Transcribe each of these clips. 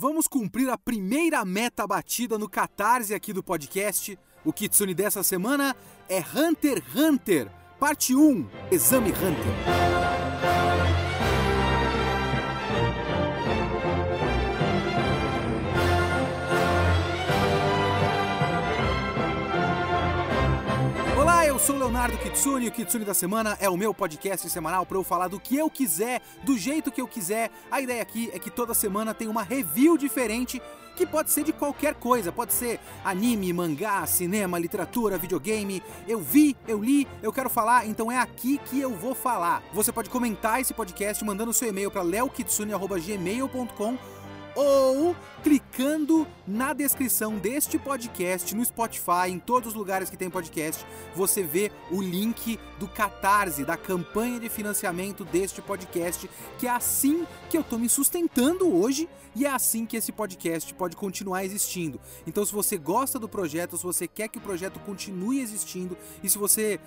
Vamos cumprir a primeira meta batida no Catarse aqui do podcast. O Kitsune dessa semana é Hunter x Hunter, parte 1, Exame Hunter. Sou o Leonardo Kitsune e o Kitsune da Semana é o meu podcast semanal para eu falar do que eu quiser, do jeito que eu quiser. A ideia aqui é que toda semana tem uma review diferente que pode ser de qualquer coisa, pode ser anime, mangá, cinema, literatura, videogame. Eu vi, eu li, eu quero falar, então é aqui que eu vou falar. Você pode comentar esse podcast mandando seu e-mail para leokitsune@gmail.com ou clicando na descrição deste podcast no Spotify, em todos os lugares que tem podcast, você vê o link do Catarse, da campanha de financiamento deste podcast, que é assim que eu tô me sustentando hoje e é assim que esse podcast pode continuar existindo. Então, se você gosta do projeto, se você quer que o projeto continue existindo e se você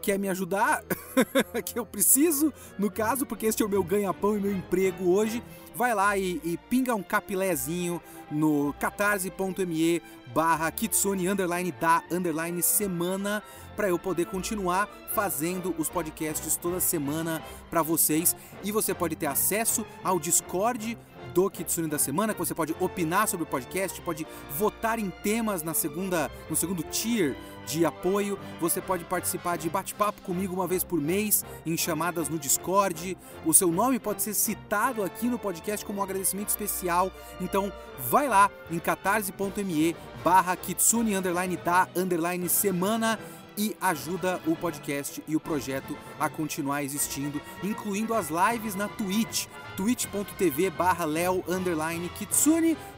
quer me ajudar, que eu preciso, no caso, porque este é o meu ganha-pão e meu emprego hoje, vai lá e, e pinga um capilézinho no catarse.me barra kitsune underline da underline semana para eu poder continuar fazendo os podcasts toda semana para vocês. E você pode ter acesso ao Discord do Kitsune da semana, que você pode opinar sobre o podcast, pode votar em temas na segunda, no segundo tier de apoio. Você pode participar de bate-papo comigo uma vez por mês em chamadas no Discord. O seu nome pode ser citado aqui no podcast como um agradecimento especial. Então, vai lá em catarse.me barra kitsune underline da underline semana e ajuda o podcast e o projeto a continuar existindo, incluindo as lives na Twitch, twitch.tv barra.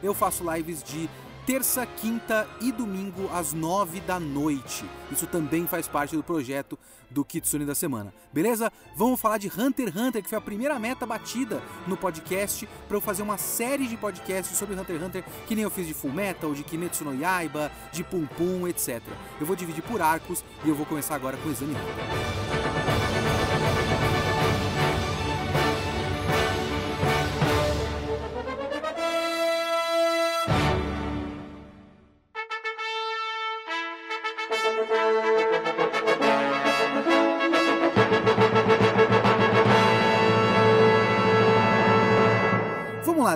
Eu faço lives de terça, quinta e domingo às nove da noite. Isso também faz parte do projeto do Kitsune da semana. Beleza? Vamos falar de Hunter x Hunter, que foi a primeira meta batida no podcast para eu fazer uma série de podcasts sobre Hunter x Hunter, que nem eu fiz de Full Metal, de Kimetsu no Yaiba, de Pum Pum, etc. Eu vou dividir por arcos e eu vou começar agora com o Exame Hunter.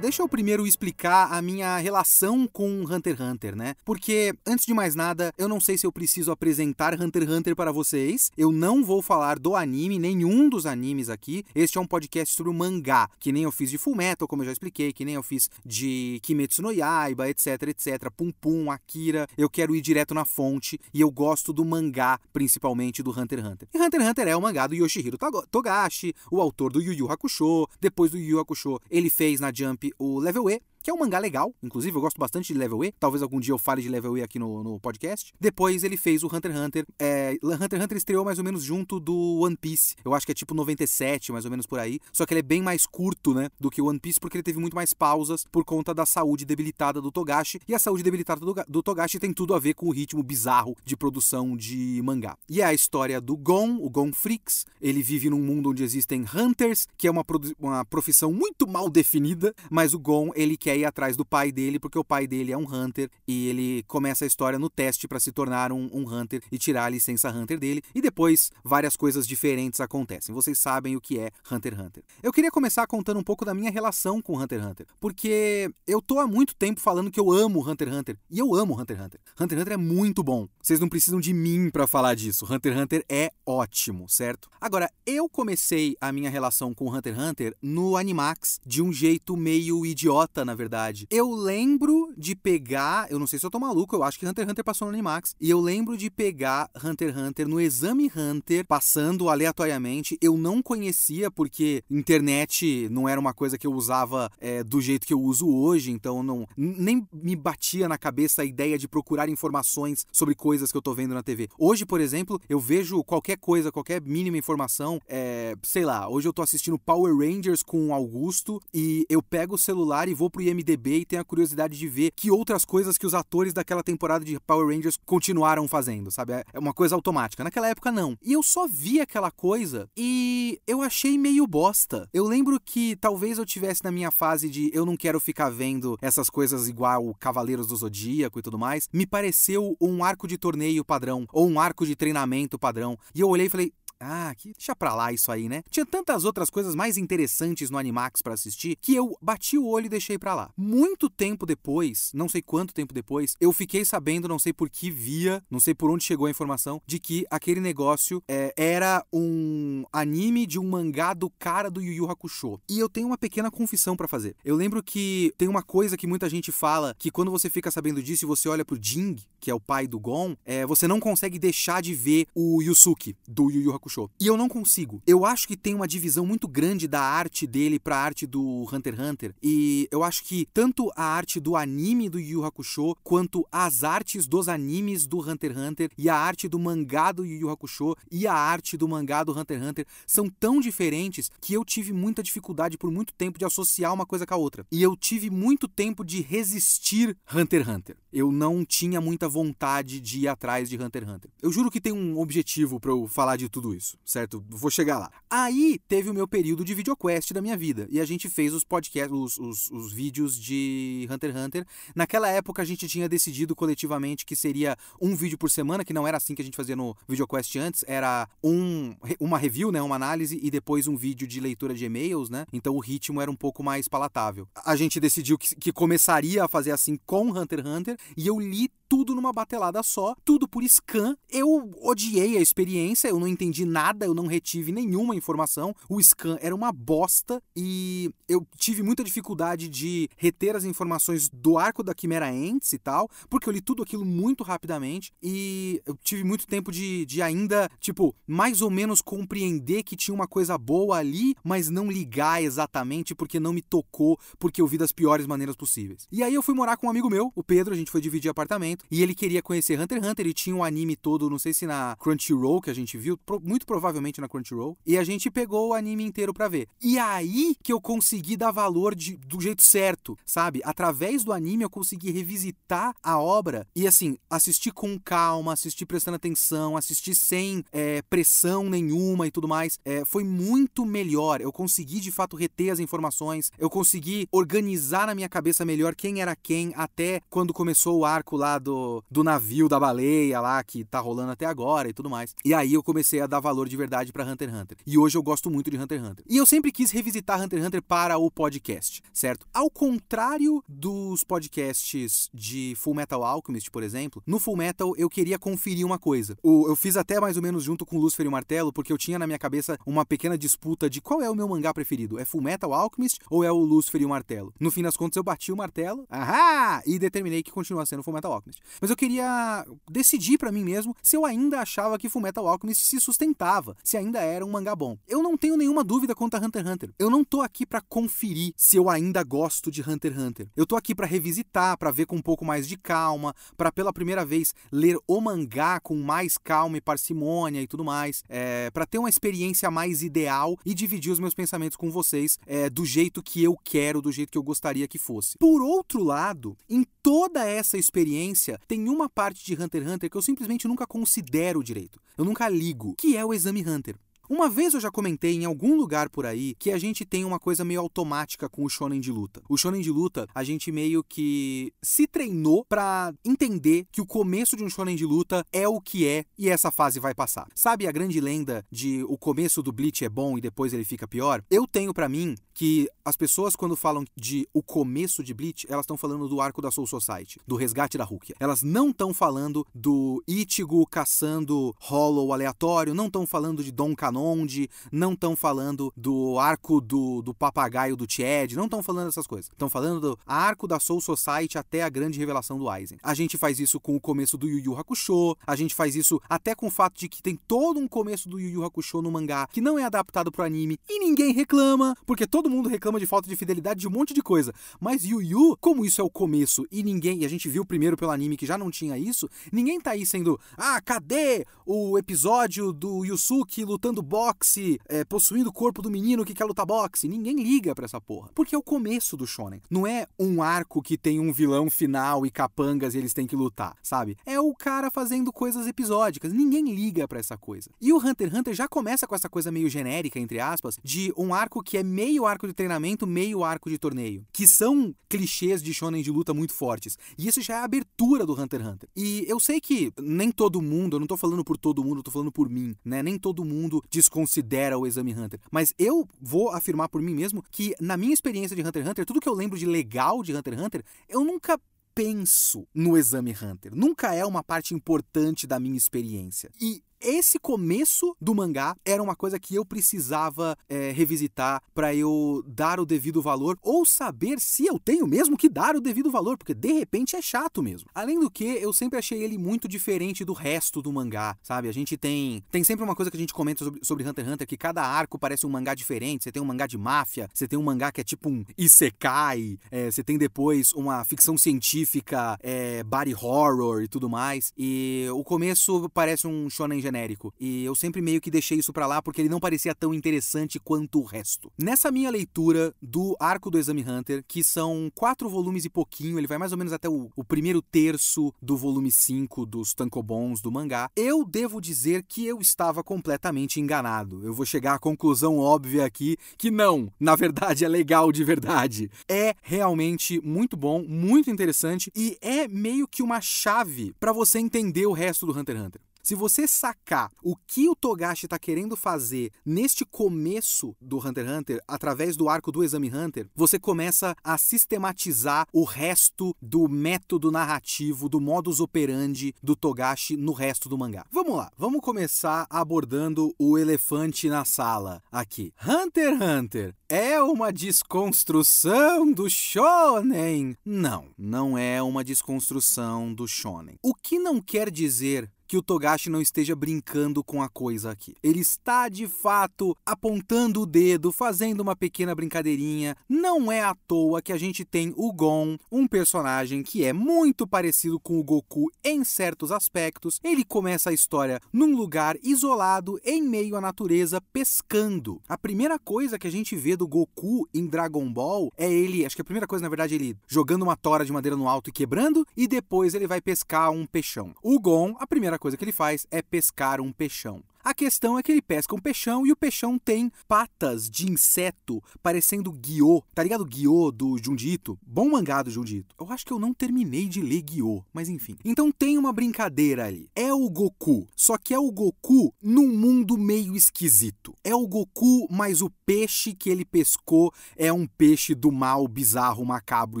Deixa eu primeiro explicar a minha relação com Hunter x Hunter, né? Porque, antes de mais nada, eu não sei se eu preciso apresentar Hunter x Hunter para vocês. Eu não vou falar do anime, nenhum dos animes aqui. Este é um podcast sobre o mangá, que nem eu fiz de Fullmetal, como eu já expliquei, que nem eu fiz de Kimetsu no Yaiba, etc, etc. Pum Pum, Akira. Eu quero ir direto na fonte e eu gosto do mangá, principalmente do Hunter x Hunter. E Hunter x Hunter é o mangá do Yoshihiro Togashi, o autor do Yu Yu Hakusho. Depois do Yu Yu Hakusho, ele fez na Jump o Level E, que é um mangá legal, inclusive eu gosto bastante de Level E, talvez algum dia eu fale de Level E aqui no, no podcast. Depois ele fez o Hunter x Hunter, é, Hunter x Hunter estreou mais ou menos junto do One Piece, eu acho que é tipo 97, mais ou menos por aí, só que ele é bem mais curto, né, do que o One Piece, porque ele teve muito mais pausas por conta da saúde debilitada do Togashi, e a saúde debilitada do, do Togashi tem tudo a ver com o ritmo bizarro de produção de mangá. E é a história do Gon, o Gon Freaks, ele vive num mundo onde existem Hunters, que é uma, uma profissão muito mal definida, mas o Gon, ele quer atrás do pai dele, porque o pai dele é um Hunter e ele começa a história no teste para se tornar um, um, Hunter e tirar a licença Hunter dele. E depois várias coisas diferentes acontecem. Vocês sabem o que é Hunter x Hunter. Eu queria começar contando um pouco da minha relação com Hunter x Hunter, porque eu tô há muito tempo falando que eu amo Hunter x Hunter e eu amo Hunter x Hunter. Hunter x Hunter é muito bom. Vocês não precisam de mim para falar disso. Hunter x Hunter é ótimo, certo? Agora, eu comecei a minha relação com Hunter x Hunter no Animax de um jeito meio idiota, na verdade. Eu lembro de pegar, eu não sei se eu tô maluco, eu acho que Hunter x Hunter passou no Animax, e eu lembro de pegar Hunter x Hunter no Exame Hunter, passando aleatoriamente. Eu não conhecia porque internet não era uma coisa que eu usava é, do jeito que eu uso hoje, então não nem me batia na cabeça a ideia de procurar informações sobre coisas que eu tô vendo na TV. Hoje, por exemplo, eu vejo qualquer coisa, qualquer mínima informação, é, sei lá, hoje eu tô assistindo Power Rangers com o Augusto e eu pego o celular e vou pro IMDB e tenho a curiosidade de ver que outras coisas que os atores daquela temporada de Power Rangers continuaram fazendo, sabe? É uma coisa automática. Naquela época, não. E eu só vi aquela coisa e eu achei meio bosta. Eu lembro que talvez eu tivesse na minha fase de eu não quero ficar vendo essas coisas igual Cavaleiros do Zodíaco e tudo mais. Me pareceu um arco de torneio padrão ou um arco de treinamento padrão. E eu olhei e falei, ah, que deixa pra lá isso aí, né? Tinha tantas outras coisas mais interessantes no Animax para assistir que eu bati o olho e deixei pra lá. Muito tempo depois, não sei quanto tempo depois, eu fiquei sabendo, não sei por que via, não sei por onde chegou a informação, de que aquele negócio é, era um anime de um mangá do cara do Yu Yu Hakusho. E eu tenho uma pequena confissão para fazer. Eu lembro que tem uma coisa que muita gente fala que quando você fica sabendo disso e você olha pro Jing, que é o pai do Gon, é, você não consegue deixar de ver o Yusuke do Yu Yu Hakusho Hakusho. E eu não consigo. Eu acho que tem uma divisão muito grande da arte dele pra arte do Hunter x Hunter. E eu acho que tanto a arte do anime do Yu Hakusho, quanto as artes dos animes do Hunter x Hunter e a arte do mangá do Yu Hakusho e a arte do mangá do Hunter x Hunter são tão diferentes que eu tive muita dificuldade por muito tempo de associar uma coisa com a outra. E eu tive muito tempo de resistir Hunter x Hunter. Eu não tinha muita vontade de ir atrás de Hunter x Hunter. Eu juro que tem um objetivo para eu falar de tudo isso, certo? Vou chegar lá. Aí teve o meu período de videoquest da minha vida e a gente fez os podcasts, os, os, os vídeos de Hunter x Hunter. Naquela época a gente tinha decidido coletivamente que seria um vídeo por semana, que não era assim que a gente fazia no videoquest antes, era um, uma review, né, uma análise e depois um vídeo de leitura de e-mails, né? Então o ritmo era um pouco mais palatável. A gente decidiu que, que começaria a fazer assim com Hunter x Hunter e eu li tudo numa batelada só, tudo por scan. Eu odiei a experiência, eu não entendi nada, eu não retive nenhuma informação. O scan era uma bosta e eu tive muita dificuldade de reter as informações do arco da Quimera Ents e tal, porque eu li tudo aquilo muito rapidamente e eu tive muito tempo de, de ainda, tipo, mais ou menos compreender que tinha uma coisa boa ali, mas não ligar exatamente porque não me tocou, porque eu vi das piores maneiras possíveis. E aí eu fui morar com um amigo meu, o Pedro, a gente foi dividir apartamento e ele queria conhecer Hunter x Hunter. Ele tinha um anime todo, não sei se na Crunchyroll que a gente viu, muito provavelmente na Crunchyroll. E a gente pegou o anime inteiro para ver. E aí que eu consegui dar valor de, do jeito certo, sabe? Através do anime eu consegui revisitar a obra e assim, assistir com calma, assistir prestando atenção, assistir sem é, pressão nenhuma e tudo mais. É, foi muito melhor. Eu consegui de fato reter as informações, eu consegui organizar na minha cabeça melhor quem era quem até quando começou o arco lá do, do navio da baleia lá, que tá rolando até agora e tudo mais. E aí eu comecei a dar valor de verdade para Hunter x Hunter. E hoje eu gosto muito de Hunter x Hunter. E eu sempre quis revisitar Hunter x Hunter para o podcast, certo? Ao contrário dos podcasts de Full Metal Alchemist, por exemplo, no Full Metal eu queria conferir uma coisa. O, eu fiz até mais ou menos junto com Lucifer e o Martelo, porque eu tinha na minha cabeça uma pequena disputa de qual é o meu mangá preferido. É Full Metal Alchemist ou é o Lucifer e o Martelo? No fim das contas eu bati o martelo, ahá, e determinei que continua sendo Full Metal Alchemist. Alchemist. Mas eu queria decidir para mim mesmo se eu ainda achava que Fullmetal Alchemist se sustentava, se ainda era um mangá bom. Eu não tenho nenhuma dúvida quanto a Hunter x Hunter. Eu não tô aqui para conferir se eu ainda gosto de Hunter x Hunter. Eu tô aqui para revisitar, para ver com um pouco mais de calma, para pela primeira vez ler o mangá com mais calma e parcimônia e tudo mais, é, para ter uma experiência mais ideal e dividir os meus pensamentos com vocês é, do jeito que eu quero, do jeito que eu gostaria que fosse. Por outro lado, em toda essa experiência, tem uma parte de Hunter x Hunter que eu simplesmente nunca considero direito. Eu nunca ligo, que é o exame Hunter. Uma vez eu já comentei em algum lugar por aí que a gente tem uma coisa meio automática com o shonen de luta. O shonen de luta, a gente meio que se treinou para entender que o começo de um shonen de luta é o que é e essa fase vai passar. Sabe a grande lenda de o começo do Bleach é bom e depois ele fica pior? Eu tenho para mim que as pessoas quando falam de o começo de Bleach, elas estão falando do arco da Soul Society, do resgate da Rukia. Elas não estão falando do Ichigo caçando Hollow aleatório, não estão falando de Don Canonde, não estão falando do arco do, do papagaio do Chad, não estão falando dessas coisas. Estão falando do arco da Soul Society até a grande revelação do Aizen. A gente faz isso com o começo do Yu Yu Hakusho, a gente faz isso até com o fato de que tem todo um começo do Yu Yu Hakusho no mangá que não é adaptado pro anime e ninguém reclama, porque todo mundo reclama de falta de fidelidade de um monte de coisa. Mas Yu Yu, como isso é o começo e ninguém, e a gente viu primeiro pelo anime que já não tinha isso, ninguém tá aí sendo, ah, cadê o episódio do Yusuke lutando boxe, é, possuindo o corpo do menino que quer lutar boxe. Ninguém liga pra essa porra. Porque é o começo do shonen. Não é um arco que tem um vilão final e capangas e eles têm que lutar, sabe? É o cara fazendo coisas episódicas. Ninguém liga para essa coisa. E o Hunter x Hunter já começa com essa coisa meio genérica, entre aspas, de um arco que é meio arco de treinamento, meio arco de torneio. Que são clichês de shonen de luta muito fortes. E isso já é a abertura do Hunter x Hunter. E eu sei que nem todo mundo, eu não tô falando por todo mundo, eu tô falando por mim, né? Nem todo mundo desconsidera o Exame Hunter. Mas eu vou afirmar por mim mesmo que, na minha experiência de Hunter x Hunter, tudo que eu lembro de legal de Hunter x Hunter, eu nunca penso no Exame Hunter. Nunca é uma parte importante da minha experiência. E esse começo do mangá era uma coisa que eu precisava é, revisitar para eu dar o devido valor ou saber se eu tenho mesmo que dar o devido valor, porque de repente é chato mesmo. Além do que, eu sempre achei ele muito diferente do resto do mangá, sabe? A gente tem tem sempre uma coisa que a gente comenta sobre, sobre Hunter x Hunter que cada arco parece um mangá diferente. Você tem um mangá de máfia, você tem um mangá que é tipo um isekai, é, você tem depois uma ficção científica, é, body horror e tudo mais. E o começo parece um shonen genérico. E eu sempre meio que deixei isso para lá porque ele não parecia tão interessante quanto o resto. Nessa minha leitura do arco do Exame Hunter, que são quatro volumes e pouquinho, ele vai mais ou menos até o, o primeiro terço do volume 5 dos tankobons do mangá, eu devo dizer que eu estava completamente enganado. Eu vou chegar à conclusão óbvia aqui que não, na verdade é legal de verdade. É realmente muito bom, muito interessante e é meio que uma chave para você entender o resto do Hunter x Hunter. Se você sacar o que o Togashi está querendo fazer neste começo do Hunter x Hunter, através do arco do Exame Hunter, você começa a sistematizar o resto do método narrativo, do modus operandi do Togashi no resto do mangá. Vamos lá, vamos começar abordando o elefante na sala aqui. Hunter x Hunter é uma desconstrução do shonen? Não, não é uma desconstrução do shonen. O que não quer dizer que o Togashi não esteja brincando com a coisa aqui. Ele está de fato apontando o dedo, fazendo uma pequena brincadeirinha. Não é à toa que a gente tem o Gon, um personagem que é muito parecido com o Goku em certos aspectos. Ele começa a história num lugar isolado, em meio à natureza, pescando. A primeira coisa que a gente vê do Goku em Dragon Ball é ele, acho que a primeira coisa na verdade é ele jogando uma tora de madeira no alto e quebrando, e depois ele vai pescar um peixão. O Gon, a primeira coisa que ele faz é pescar um peixão. A questão é que ele pesca um peixão e o peixão tem patas de inseto parecendo guiô. Tá ligado? Guiô do Jundito. Bom mangá do Jundito. Eu acho que eu não terminei de ler guiô, mas enfim. Então tem uma brincadeira ali. É o Goku, só que é o Goku num mundo meio esquisito. É o Goku, mas o peixe que ele pescou é um peixe do mal bizarro, macabro,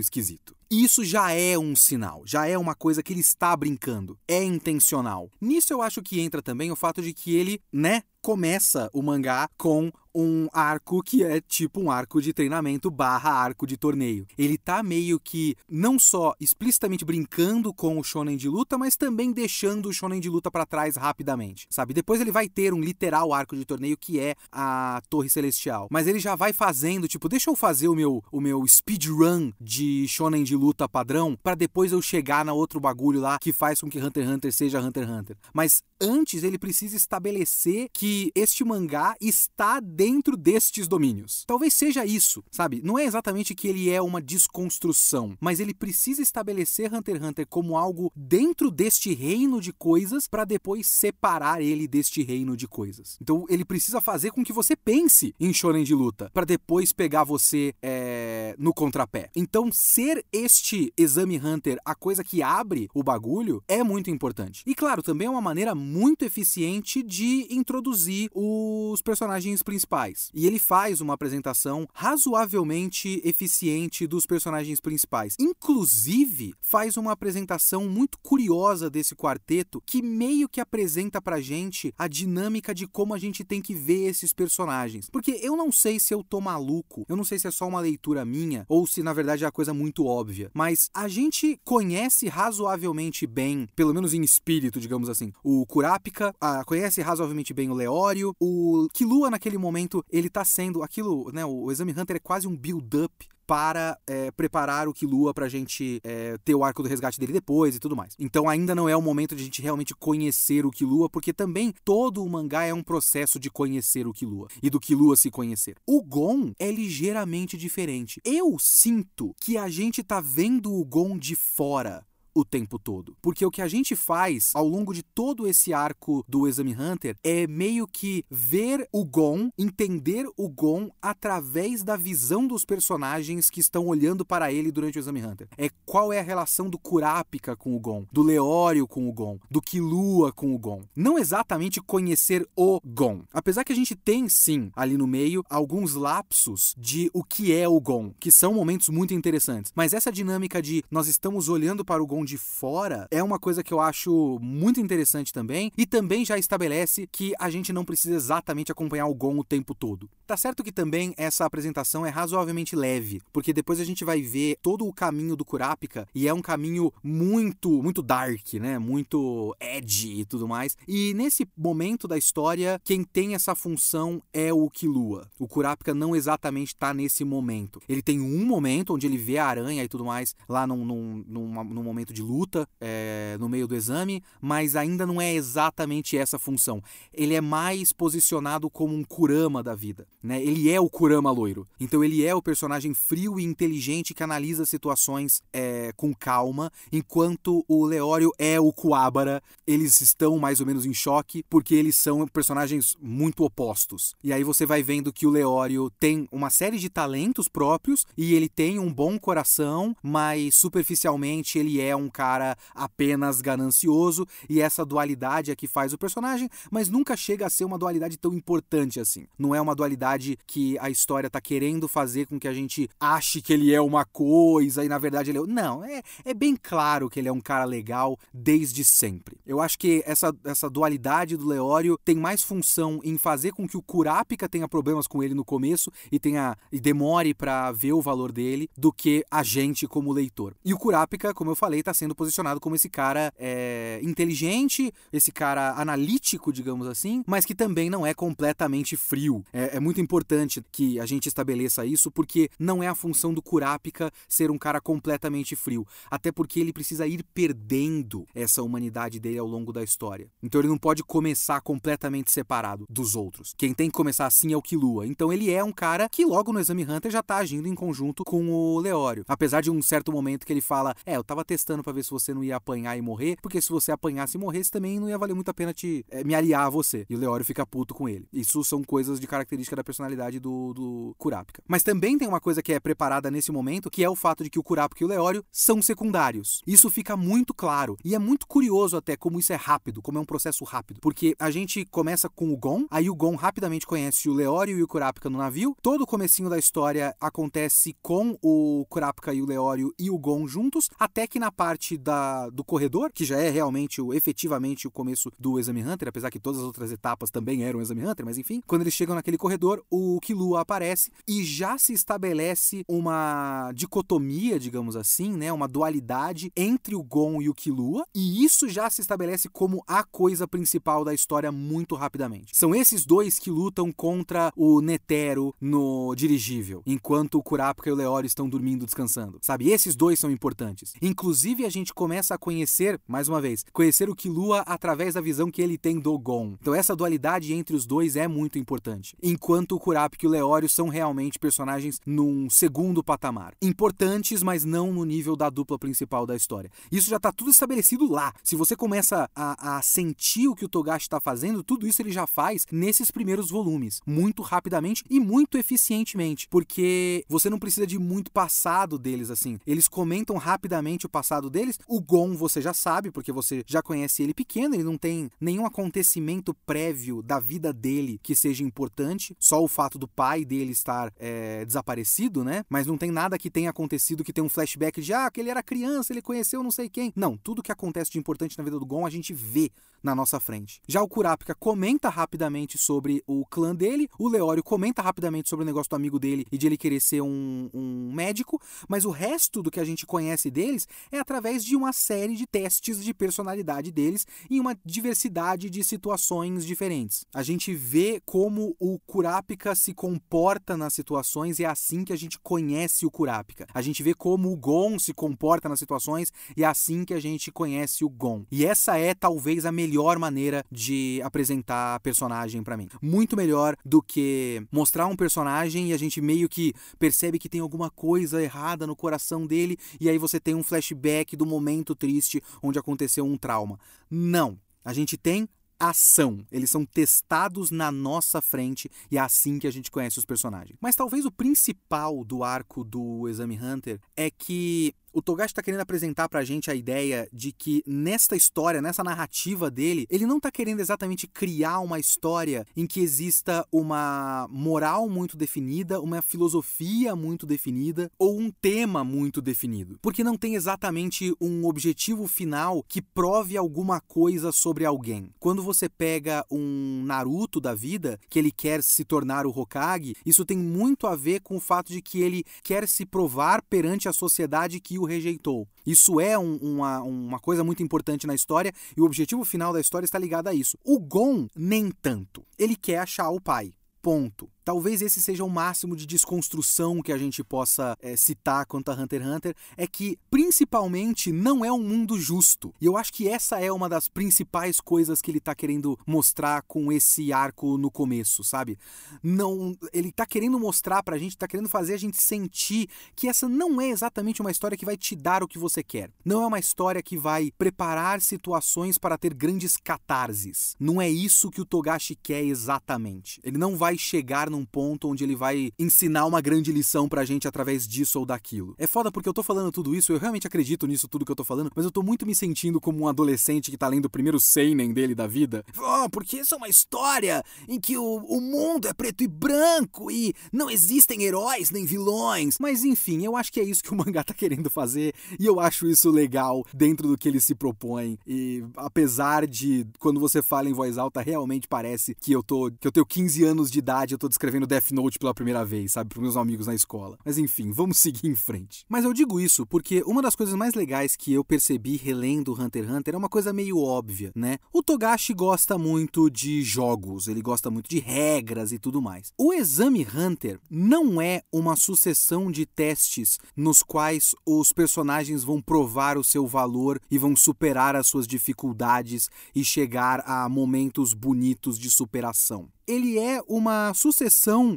esquisito. Isso já é um sinal, já é uma coisa que ele está brincando, é intencional. Nisso eu acho que entra também o fato de que ele, né, começa o mangá com um arco que é tipo um arco de treinamento barra arco de torneio. Ele tá meio que não só explicitamente brincando com o shonen de luta, mas também deixando o shonen de luta para trás rapidamente, sabe? Depois ele vai ter um literal arco de torneio que é a Torre Celestial, mas ele já vai fazendo, tipo, deixa eu fazer o meu o meu speedrun de shonen de luta padrão para depois eu chegar na outro bagulho lá que faz com que Hunter x Hunter seja Hunter x Hunter. Mas antes ele precisa estabelecer que este mangá está dentro destes domínios. Talvez seja isso, sabe? Não é exatamente que ele é uma desconstrução, mas ele precisa estabelecer Hunter x Hunter como algo dentro deste reino de coisas para depois separar ele deste reino de coisas. Então ele precisa fazer com que você pense em shonen de luta para depois pegar você é, no contrapé. Então ser este exame Hunter a coisa que abre o bagulho é muito importante. E claro, também é uma maneira muito eficiente de introduzir os personagens principais. E ele faz uma apresentação razoavelmente eficiente dos personagens principais. Inclusive, faz uma apresentação muito curiosa desse quarteto que meio que apresenta pra gente a dinâmica de como a gente tem que ver esses personagens. Porque eu não sei se eu tô maluco, eu não sei se é só uma leitura minha ou se na verdade é uma coisa muito óbvia, mas a gente conhece razoavelmente bem, pelo menos em espírito, digamos assim, o Kurapika, a, conhece razoavelmente bem o Leório, o Killua naquele momento, ele tá sendo aquilo, né, o Exame Hunter é quase um build-up para é, preparar o Killua pra gente é, ter o arco do resgate dele depois e tudo mais. Então ainda não é o momento de a gente realmente conhecer o Killua, porque também todo o mangá é um processo de conhecer o Killua e do Killua se conhecer. O Gon é ligeiramente diferente. Eu sinto que a gente tá vendo o Gon de fora o tempo todo. Porque o que a gente faz ao longo de todo esse arco do Exame Hunter é meio que ver o Gon, entender o Gon através da visão dos personagens que estão olhando para ele durante o Exame Hunter. É qual é a relação do Kurapika com o Gon, do Leório com o Gon, do Killua com o Gon. Não exatamente conhecer o Gon. Apesar que a gente tem sim ali no meio alguns lapsos de o que é o Gon, que são momentos muito interessantes. Mas essa dinâmica de nós estamos olhando para o Gon de fora é uma coisa que eu acho muito interessante também e também já estabelece que a gente não precisa exatamente acompanhar o Gon o tempo todo. Tá certo que também essa apresentação é razoavelmente leve, porque depois a gente vai ver todo o caminho do Kurapika e é um caminho muito, muito dark, né? Muito edgy e tudo mais. E nesse momento da história, quem tem essa função é o Killua. O Kurapika não exatamente tá nesse momento. Ele tem um momento onde ele vê a aranha e tudo mais lá num, num, num, num momento de luta é, no meio do exame, mas ainda não é exatamente essa função. Ele é mais posicionado como um Kurama da vida, né? Ele é o Kurama loiro. Então ele é o personagem frio e inteligente que analisa situações é, com calma, enquanto o Leório é o Kuabara. Eles estão mais ou menos em choque porque eles são personagens muito opostos. E aí você vai vendo que o Leório tem uma série de talentos próprios e ele tem um bom coração, mas superficialmente ele é um um cara apenas ganancioso e essa dualidade é que faz o personagem, mas nunca chega a ser uma dualidade tão importante assim. Não é uma dualidade que a história tá querendo fazer com que a gente ache que ele é uma coisa e na verdade ele é. Não, é, é bem claro que ele é um cara legal desde sempre. Eu acho que essa, essa dualidade do Leório tem mais função em fazer com que o Kurapika tenha problemas com ele no começo e tenha e demore para ver o valor dele do que a gente como leitor. E o Kurapika, como eu falei, tá sendo posicionado como esse cara é, inteligente, esse cara analítico, digamos assim, mas que também não é completamente frio. É, é, muito importante que a gente estabeleça isso, porque não é a função do Kurapika ser um cara completamente frio. Até porque ele precisa ir perdendo essa humanidade dele ao longo da história. Então ele não pode começar completamente separado dos outros. Quem tem que começar assim é o Killua. Então ele é um cara que logo no Exame Hunter já tá agindo em conjunto com o Leório. Apesar de um certo momento que ele fala: É, eu tava testando para ver se você não ia apanhar e morrer, porque se você apanhasse e morresse também não ia valer muito a pena te é, me aliar a você. E o Leório fica puto com ele. Isso são coisas de característica da personalidade do, do Kurapika. Mas também tem uma coisa que é preparada nesse momento, que é o fato de que o Kurapika e o Leório são secundários. Isso fica muito claro. E é muito curioso até como isso é rápido, como é um processo rápido. Porque a gente começa com o Gon, aí o Gon rapidamente conhece o Leório e o Kurapika no navio. Todo o comecinho da história acontece com o Kurapika e o Leório e o Gon juntos, até que na parte parte da, do corredor, que já é realmente o, efetivamente o começo do Exame Hunter, apesar que todas as outras etapas também eram Exame Hunter, mas enfim, quando eles chegam naquele corredor, o Killua aparece e já se estabelece uma dicotomia, digamos assim, né, uma dualidade entre o Gon e o Killua, e isso já se estabelece como a coisa principal da história muito rapidamente. São esses dois que lutam contra o Netero no dirigível, enquanto o Kurapika e o Leório estão dormindo descansando. Sabe, esses dois são importantes. Inclusive a gente começa a conhecer, mais uma vez, conhecer o Killua através da visão que ele tem do Gon. Então essa dualidade entre os dois é muito importante. Enquanto o Kurapika e o Leório são realmente personagens num segundo patamar. Importantes, mas não no nível da dupla principal da história. Isso já tá tudo estabelecido lá. Se você começa a, a sentir o que o Togashi está fazendo, tudo isso ele já faz nesses primeiros volumes, muito rapidamente e muito eficientemente, porque você não precisa de muito passado deles assim. Eles comentam rapidamente o passado deles. O Gon você já sabe, porque você já conhece ele pequeno, ele não tem nenhum acontecimento prévio da vida dele que seja importante, só o fato do pai dele estar é, desaparecido, né? Mas não tem nada que tenha acontecido que tenha um flashback de ah, que ele era criança, ele conheceu não sei quem. Não, tudo que acontece de importante na vida do Gon a gente vê na nossa frente. Já o Kurapika comenta rapidamente sobre o clã dele, o Leório comenta rapidamente sobre o negócio do amigo dele e de ele querer ser um, um médico, mas o resto do que a gente conhece deles é através através de uma série de testes de personalidade deles em uma diversidade de situações diferentes. A gente vê como o Kurapika se comporta nas situações e é assim que a gente conhece o Kurapika. A gente vê como o Gon se comporta nas situações e é assim que a gente conhece o Gon. E essa é talvez a melhor maneira de apresentar personagem para mim. Muito melhor do que mostrar um personagem e a gente meio que percebe que tem alguma coisa errada no coração dele e aí você tem um flashback do momento triste onde aconteceu um trauma. Não. A gente tem ação. Eles são testados na nossa frente e é assim que a gente conhece os personagens. Mas talvez o principal do arco do Exame Hunter é que o Togashi está querendo apresentar pra gente a ideia de que nesta história, nessa narrativa dele, ele não está querendo exatamente criar uma história em que exista uma moral muito definida, uma filosofia muito definida ou um tema muito definido. Porque não tem exatamente um objetivo final que prove alguma coisa sobre alguém. Quando você pega um Naruto da vida, que ele quer se tornar o Hokage, isso tem muito a ver com o fato de que ele quer se provar perante a sociedade que o rejeitou. Isso é um, uma, uma coisa muito importante na história e o objetivo final da história está ligado a isso. O Gon, nem tanto. Ele quer achar o pai. Ponto. Talvez esse seja o máximo de desconstrução que a gente possa é, citar quanto a Hunter x Hunter, é que principalmente não é um mundo justo. E eu acho que essa é uma das principais coisas que ele tá querendo mostrar com esse arco no começo, sabe? Não, ele tá querendo mostrar pra gente, tá querendo fazer a gente sentir que essa não é exatamente uma história que vai te dar o que você quer. Não é uma história que vai preparar situações para ter grandes catarses. Não é isso que o Togashi quer exatamente. Ele não vai chegar num ponto onde ele vai ensinar uma grande lição pra gente através disso ou daquilo. É foda porque eu tô falando tudo isso, eu realmente acredito nisso tudo que eu tô falando, mas eu tô muito me sentindo como um adolescente que tá lendo o primeiro seinen dele da vida. Oh, porque isso é uma história em que o, o mundo é preto e branco e não existem heróis nem vilões. Mas enfim, eu acho que é isso que o mangá tá querendo fazer e eu acho isso legal dentro do que ele se propõe. E apesar de quando você fala em voz alta, realmente parece que eu tô que eu tenho 15 anos de idade, eu tô escrevendo Death Note pela primeira vez, sabe, para meus amigos na escola. Mas enfim, vamos seguir em frente. Mas eu digo isso porque uma das coisas mais legais que eu percebi relendo Hunter x Hunter é uma coisa meio óbvia, né? O Togashi gosta muito de jogos, ele gosta muito de regras e tudo mais. O Exame Hunter não é uma sucessão de testes nos quais os personagens vão provar o seu valor e vão superar as suas dificuldades e chegar a momentos bonitos de superação ele é uma sucessão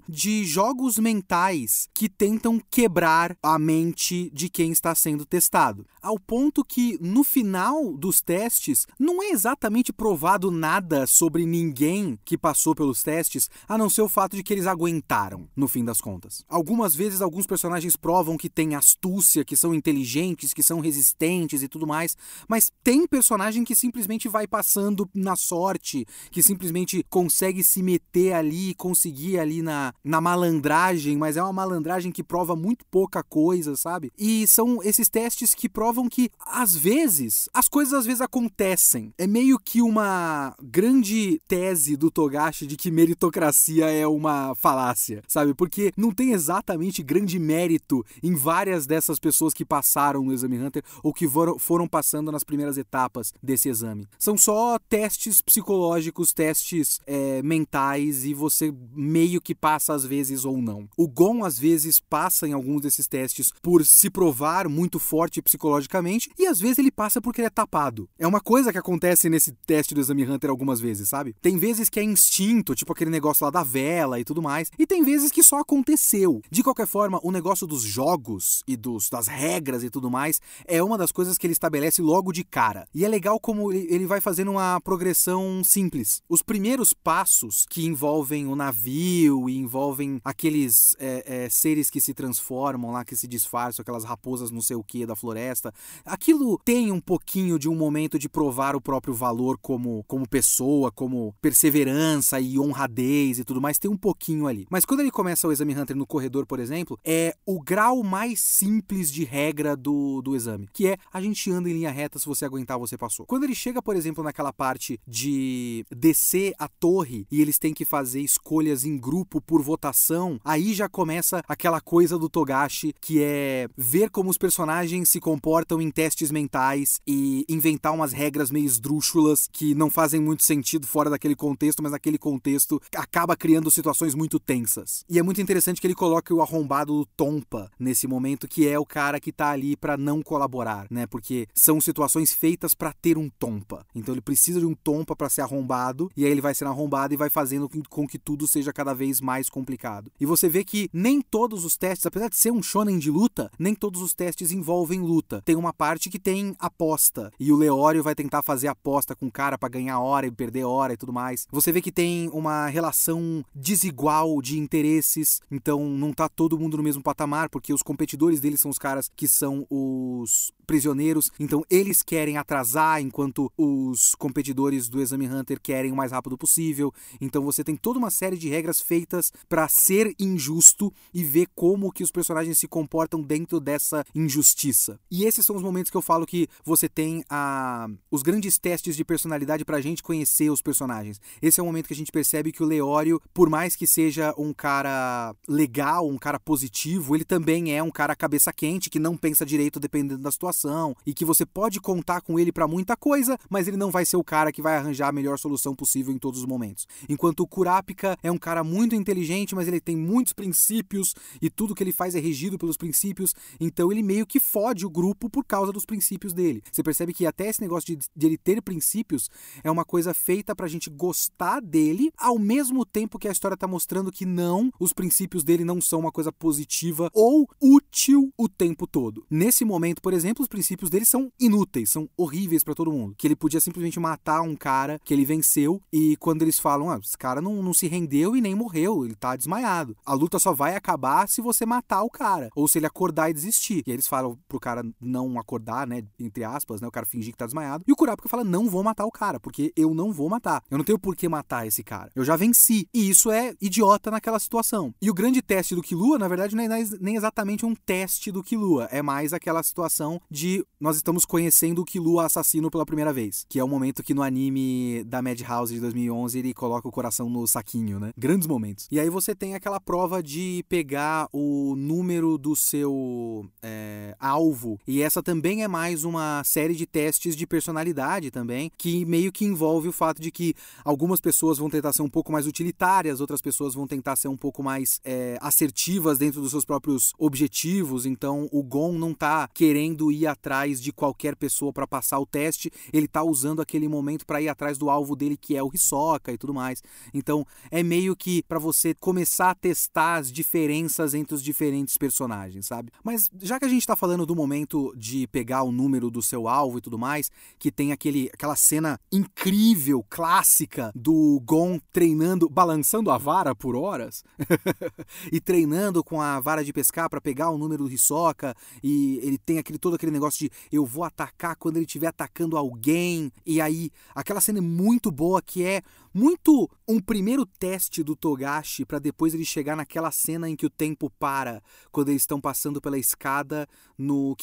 de jogos mentais que tentam quebrar a mente de quem está sendo testado. Ao ponto que, no final dos testes, não é exatamente provado nada sobre ninguém que passou pelos testes, a não ser o fato de que eles aguentaram, no fim das contas. Algumas vezes, alguns personagens provam que têm astúcia, que são inteligentes, que são resistentes e tudo mais, mas tem personagem que simplesmente vai passando na sorte, que simplesmente consegue se meter meter ali, conseguir ali na, na malandragem, mas é uma malandragem que prova muito pouca coisa, sabe? E são esses testes que provam que, às vezes, as coisas às vezes acontecem. É meio que uma grande tese do Togashi de que meritocracia é uma falácia, sabe? Porque não tem exatamente grande mérito em várias dessas pessoas que passaram no Exame Hunter ou que foram, passando nas primeiras etapas desse exame. São só testes psicológicos, testes é, mentais e você meio que passa às vezes ou não. O Gon às vezes passa em alguns desses testes por se provar muito forte psicologicamente e às vezes ele passa porque ele é tapado. É uma coisa que acontece nesse teste do Exame Hunter algumas vezes, sabe? Tem vezes que é instinto, tipo aquele negócio lá da vela e tudo mais, e tem vezes que só aconteceu. De qualquer forma, o negócio dos jogos e dos, das regras e tudo mais é uma das coisas que ele estabelece logo de cara. E é legal como ele vai fazendo uma progressão simples. Os primeiros passos que envolvem o navio e envolvem aqueles é, é, seres que se transformam lá, que se disfarçam, aquelas raposas não sei o que da floresta. Aquilo tem um pouquinho de um momento de provar o próprio valor como, como pessoa, como perseverança e honradez e tudo mais, tem um pouquinho ali. Mas quando ele começa o exame Hunter no corredor, por exemplo, é o grau mais simples de regra do, do exame, que é a gente anda em linha reta, se você aguentar, você passou. Quando ele chega, por exemplo, naquela parte de descer a torre e eles têm que fazer escolhas em grupo por votação, aí já começa aquela coisa do Togashi que é ver como os personagens se comportam em testes mentais e inventar umas regras meio esdrúxulas que não fazem muito sentido fora daquele contexto, mas naquele contexto acaba criando situações muito tensas. E é muito interessante que ele coloque o arrombado do Tompa nesse momento, que é o cara que tá ali para não colaborar, né? Porque são situações feitas para ter um Tompa. Então ele precisa de um Tompa para ser arrombado, e aí ele vai sendo arrombado e vai fazendo com que tudo seja cada vez mais complicado. E você vê que nem todos os testes, apesar de ser um shonen de luta, nem todos os testes envolvem luta. Tem uma parte que tem aposta, e o Leório vai tentar fazer aposta com o cara para ganhar hora e perder hora e tudo mais. Você vê que tem uma relação desigual de interesses, então não tá todo mundo no mesmo patamar, porque os competidores deles são os caras que são os prisioneiros, então eles querem atrasar enquanto os competidores do Exame Hunter querem o mais rápido possível. Então você tem toda uma série de regras feitas para ser injusto e ver como que os personagens se comportam dentro dessa injustiça. E esses são os momentos que eu falo que você tem a os grandes testes de personalidade pra gente conhecer os personagens. Esse é o momento que a gente percebe que o Leório, por mais que seja um cara legal, um cara positivo, ele também é um cara cabeça quente que não pensa direito dependendo da situação situação e que você pode contar com ele para muita coisa, mas ele não vai ser o cara que vai arranjar a melhor solução possível em todos os momentos. Enquanto o Kurapika é um cara muito inteligente, mas ele tem muitos princípios e tudo que ele faz é regido pelos princípios, então ele meio que fode o grupo por causa dos princípios dele. Você percebe que até esse negócio de, de ele ter princípios é uma coisa feita pra gente gostar dele, ao mesmo tempo que a história tá mostrando que não, os princípios dele não são uma coisa positiva ou útil o tempo todo. Nesse momento, por exemplo, os princípios dele são inúteis, são horríveis para todo mundo. Que ele podia simplesmente matar um cara que ele venceu e quando eles falam, ah, esse cara não, não se rendeu e nem morreu, ele tá desmaiado. A luta só vai acabar se você matar o cara, ou se ele acordar e desistir. E eles falam pro cara não acordar, né, entre aspas, né, o cara fingir que tá desmaiado. E o Kurapika fala, não vou matar o cara, porque eu não vou matar. Eu não tenho por que matar esse cara. Eu já venci. E isso é idiota naquela situação. E o grande teste do Killua, na verdade, não é nem exatamente um teste do Killua, é mais aquela situação de nós estamos conhecendo o Killua assassino pela primeira vez, que é o momento que no anime da Madhouse de 2011 ele coloca o coração no saquinho, né? Grandes momentos. E aí você tem aquela prova de pegar o número do seu é, alvo, e essa também é mais uma série de testes de personalidade também, que meio que envolve o fato de que algumas pessoas vão tentar ser um pouco mais utilitárias, outras pessoas vão tentar ser um pouco mais é, assertivas dentro dos seus próprios objetivos, então o Gon não tá querendo ir atrás de qualquer pessoa para passar o teste, ele tá usando aquele momento para ir atrás do alvo dele que é o Hisoka e tudo mais. Então, é meio que para você começar a testar as diferenças entre os diferentes personagens, sabe? Mas já que a gente tá falando do momento de pegar o número do seu alvo e tudo mais, que tem aquele aquela cena incrível, clássica do Gon treinando, balançando a vara por horas e treinando com a vara de pescar para pegar o número do Hisoka e ele tem aquele todo aquele negócio de eu vou atacar quando ele estiver atacando alguém. E aí, aquela cena é muito boa que é muito um primeiro teste do Togashi para depois ele chegar naquela cena em que o tempo para, quando eles estão passando pela escada no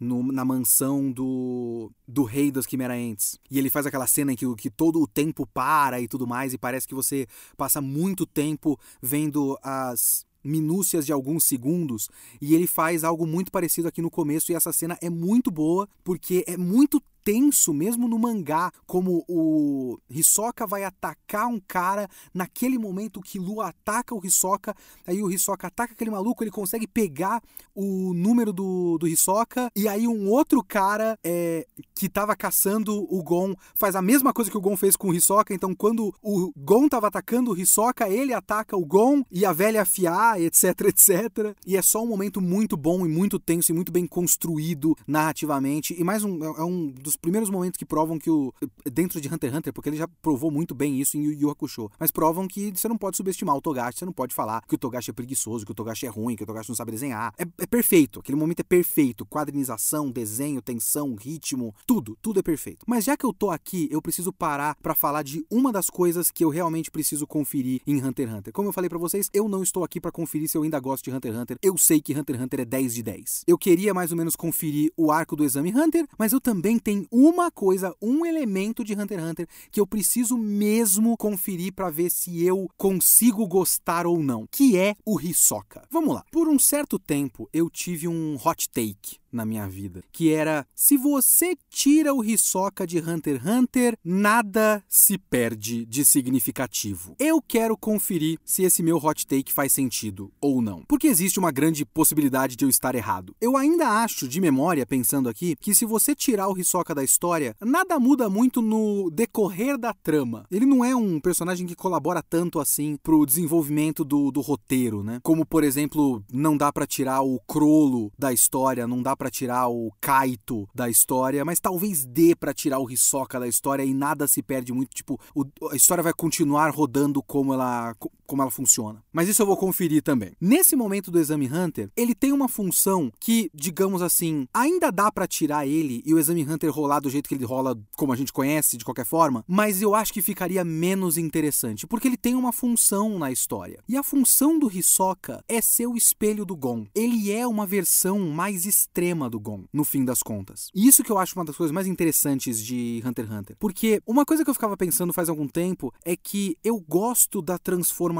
no, na mansão do, do rei das Chimera Ants. E ele faz aquela cena em que, que todo o tempo para e tudo mais, e parece que você passa muito tempo vendo as minúcias de alguns segundos e ele faz algo muito parecido aqui no começo e essa cena é muito boa porque é muito tenso, mesmo no mangá, como o Hisoka vai atacar um cara, naquele momento o Killua ataca o Hisoka, aí o Hisoka ataca aquele maluco, ele consegue pegar o número do, do Hisoka, e aí um outro cara é, que tava caçando o Gon faz a mesma coisa que o Gon fez com o Hisoka, então quando o Gon tava atacando o Hisoka, ele ataca o Gon e a velha afiar, etc, etc. E é só um momento muito bom e muito tenso e muito bem construído narrativamente, e mais um, é, é um dos dos primeiros momentos que provam que o. Dentro de Hunter x Hunter, porque ele já provou muito bem isso em Yu Yu Hakusho. Mas provam que você não pode subestimar o Togashi, você não pode falar que o Togashi é preguiçoso, que o Togashi é ruim, que o Togashi não sabe desenhar. É, é perfeito. Aquele momento é perfeito. Quadrinização, desenho, tensão, ritmo, tudo. Tudo é perfeito. Mas já que eu tô aqui, eu preciso parar para falar de uma das coisas que eu realmente preciso conferir em Hunter x Hunter. Como eu falei para vocês, eu não estou aqui para conferir se eu ainda gosto de Hunter x Hunter. Eu sei que Hunter x Hunter é 10 de 10. Eu queria mais ou menos conferir o arco do Exame Hunter, mas eu também tenho uma coisa, um elemento de Hunter x Hunter que eu preciso mesmo conferir para ver se eu consigo gostar ou não, que é o Hisoka. Vamos lá. Por um certo tempo eu tive um hot take na minha vida, que era se você tira o Hisoka de Hunter x Hunter, nada se perde de significativo. Eu quero conferir se esse meu hot take faz sentido ou não, porque existe uma grande possibilidade de eu estar errado. Eu ainda acho de memória, pensando aqui, que se você tirar o Hisoka da história, nada muda muito no decorrer da trama. Ele não é um personagem que colabora tanto assim pro desenvolvimento do, do roteiro, né? Como, por exemplo, não dá para tirar o Crollo da história, não dá para tirar o Kaito da história, mas talvez dê para tirar o Hisoka da história e nada se perde muito, tipo, o, a história vai continuar rodando como ela como ela funciona. Mas isso eu vou conferir também. Nesse momento do Exame Hunter, ele tem uma função que, digamos assim, ainda dá para tirar ele e o Exame Hunter rolar do jeito que ele rola, como a gente conhece, de qualquer forma, mas eu acho que ficaria menos interessante, porque ele tem uma função na história. E a função do Hisoka é ser o espelho do Gon. Ele é uma versão mais extrema do Gon, no fim das contas. E isso que eu acho uma das coisas mais interessantes de Hunter x Hunter. Porque uma coisa que eu ficava pensando faz algum tempo é que eu gosto da transformação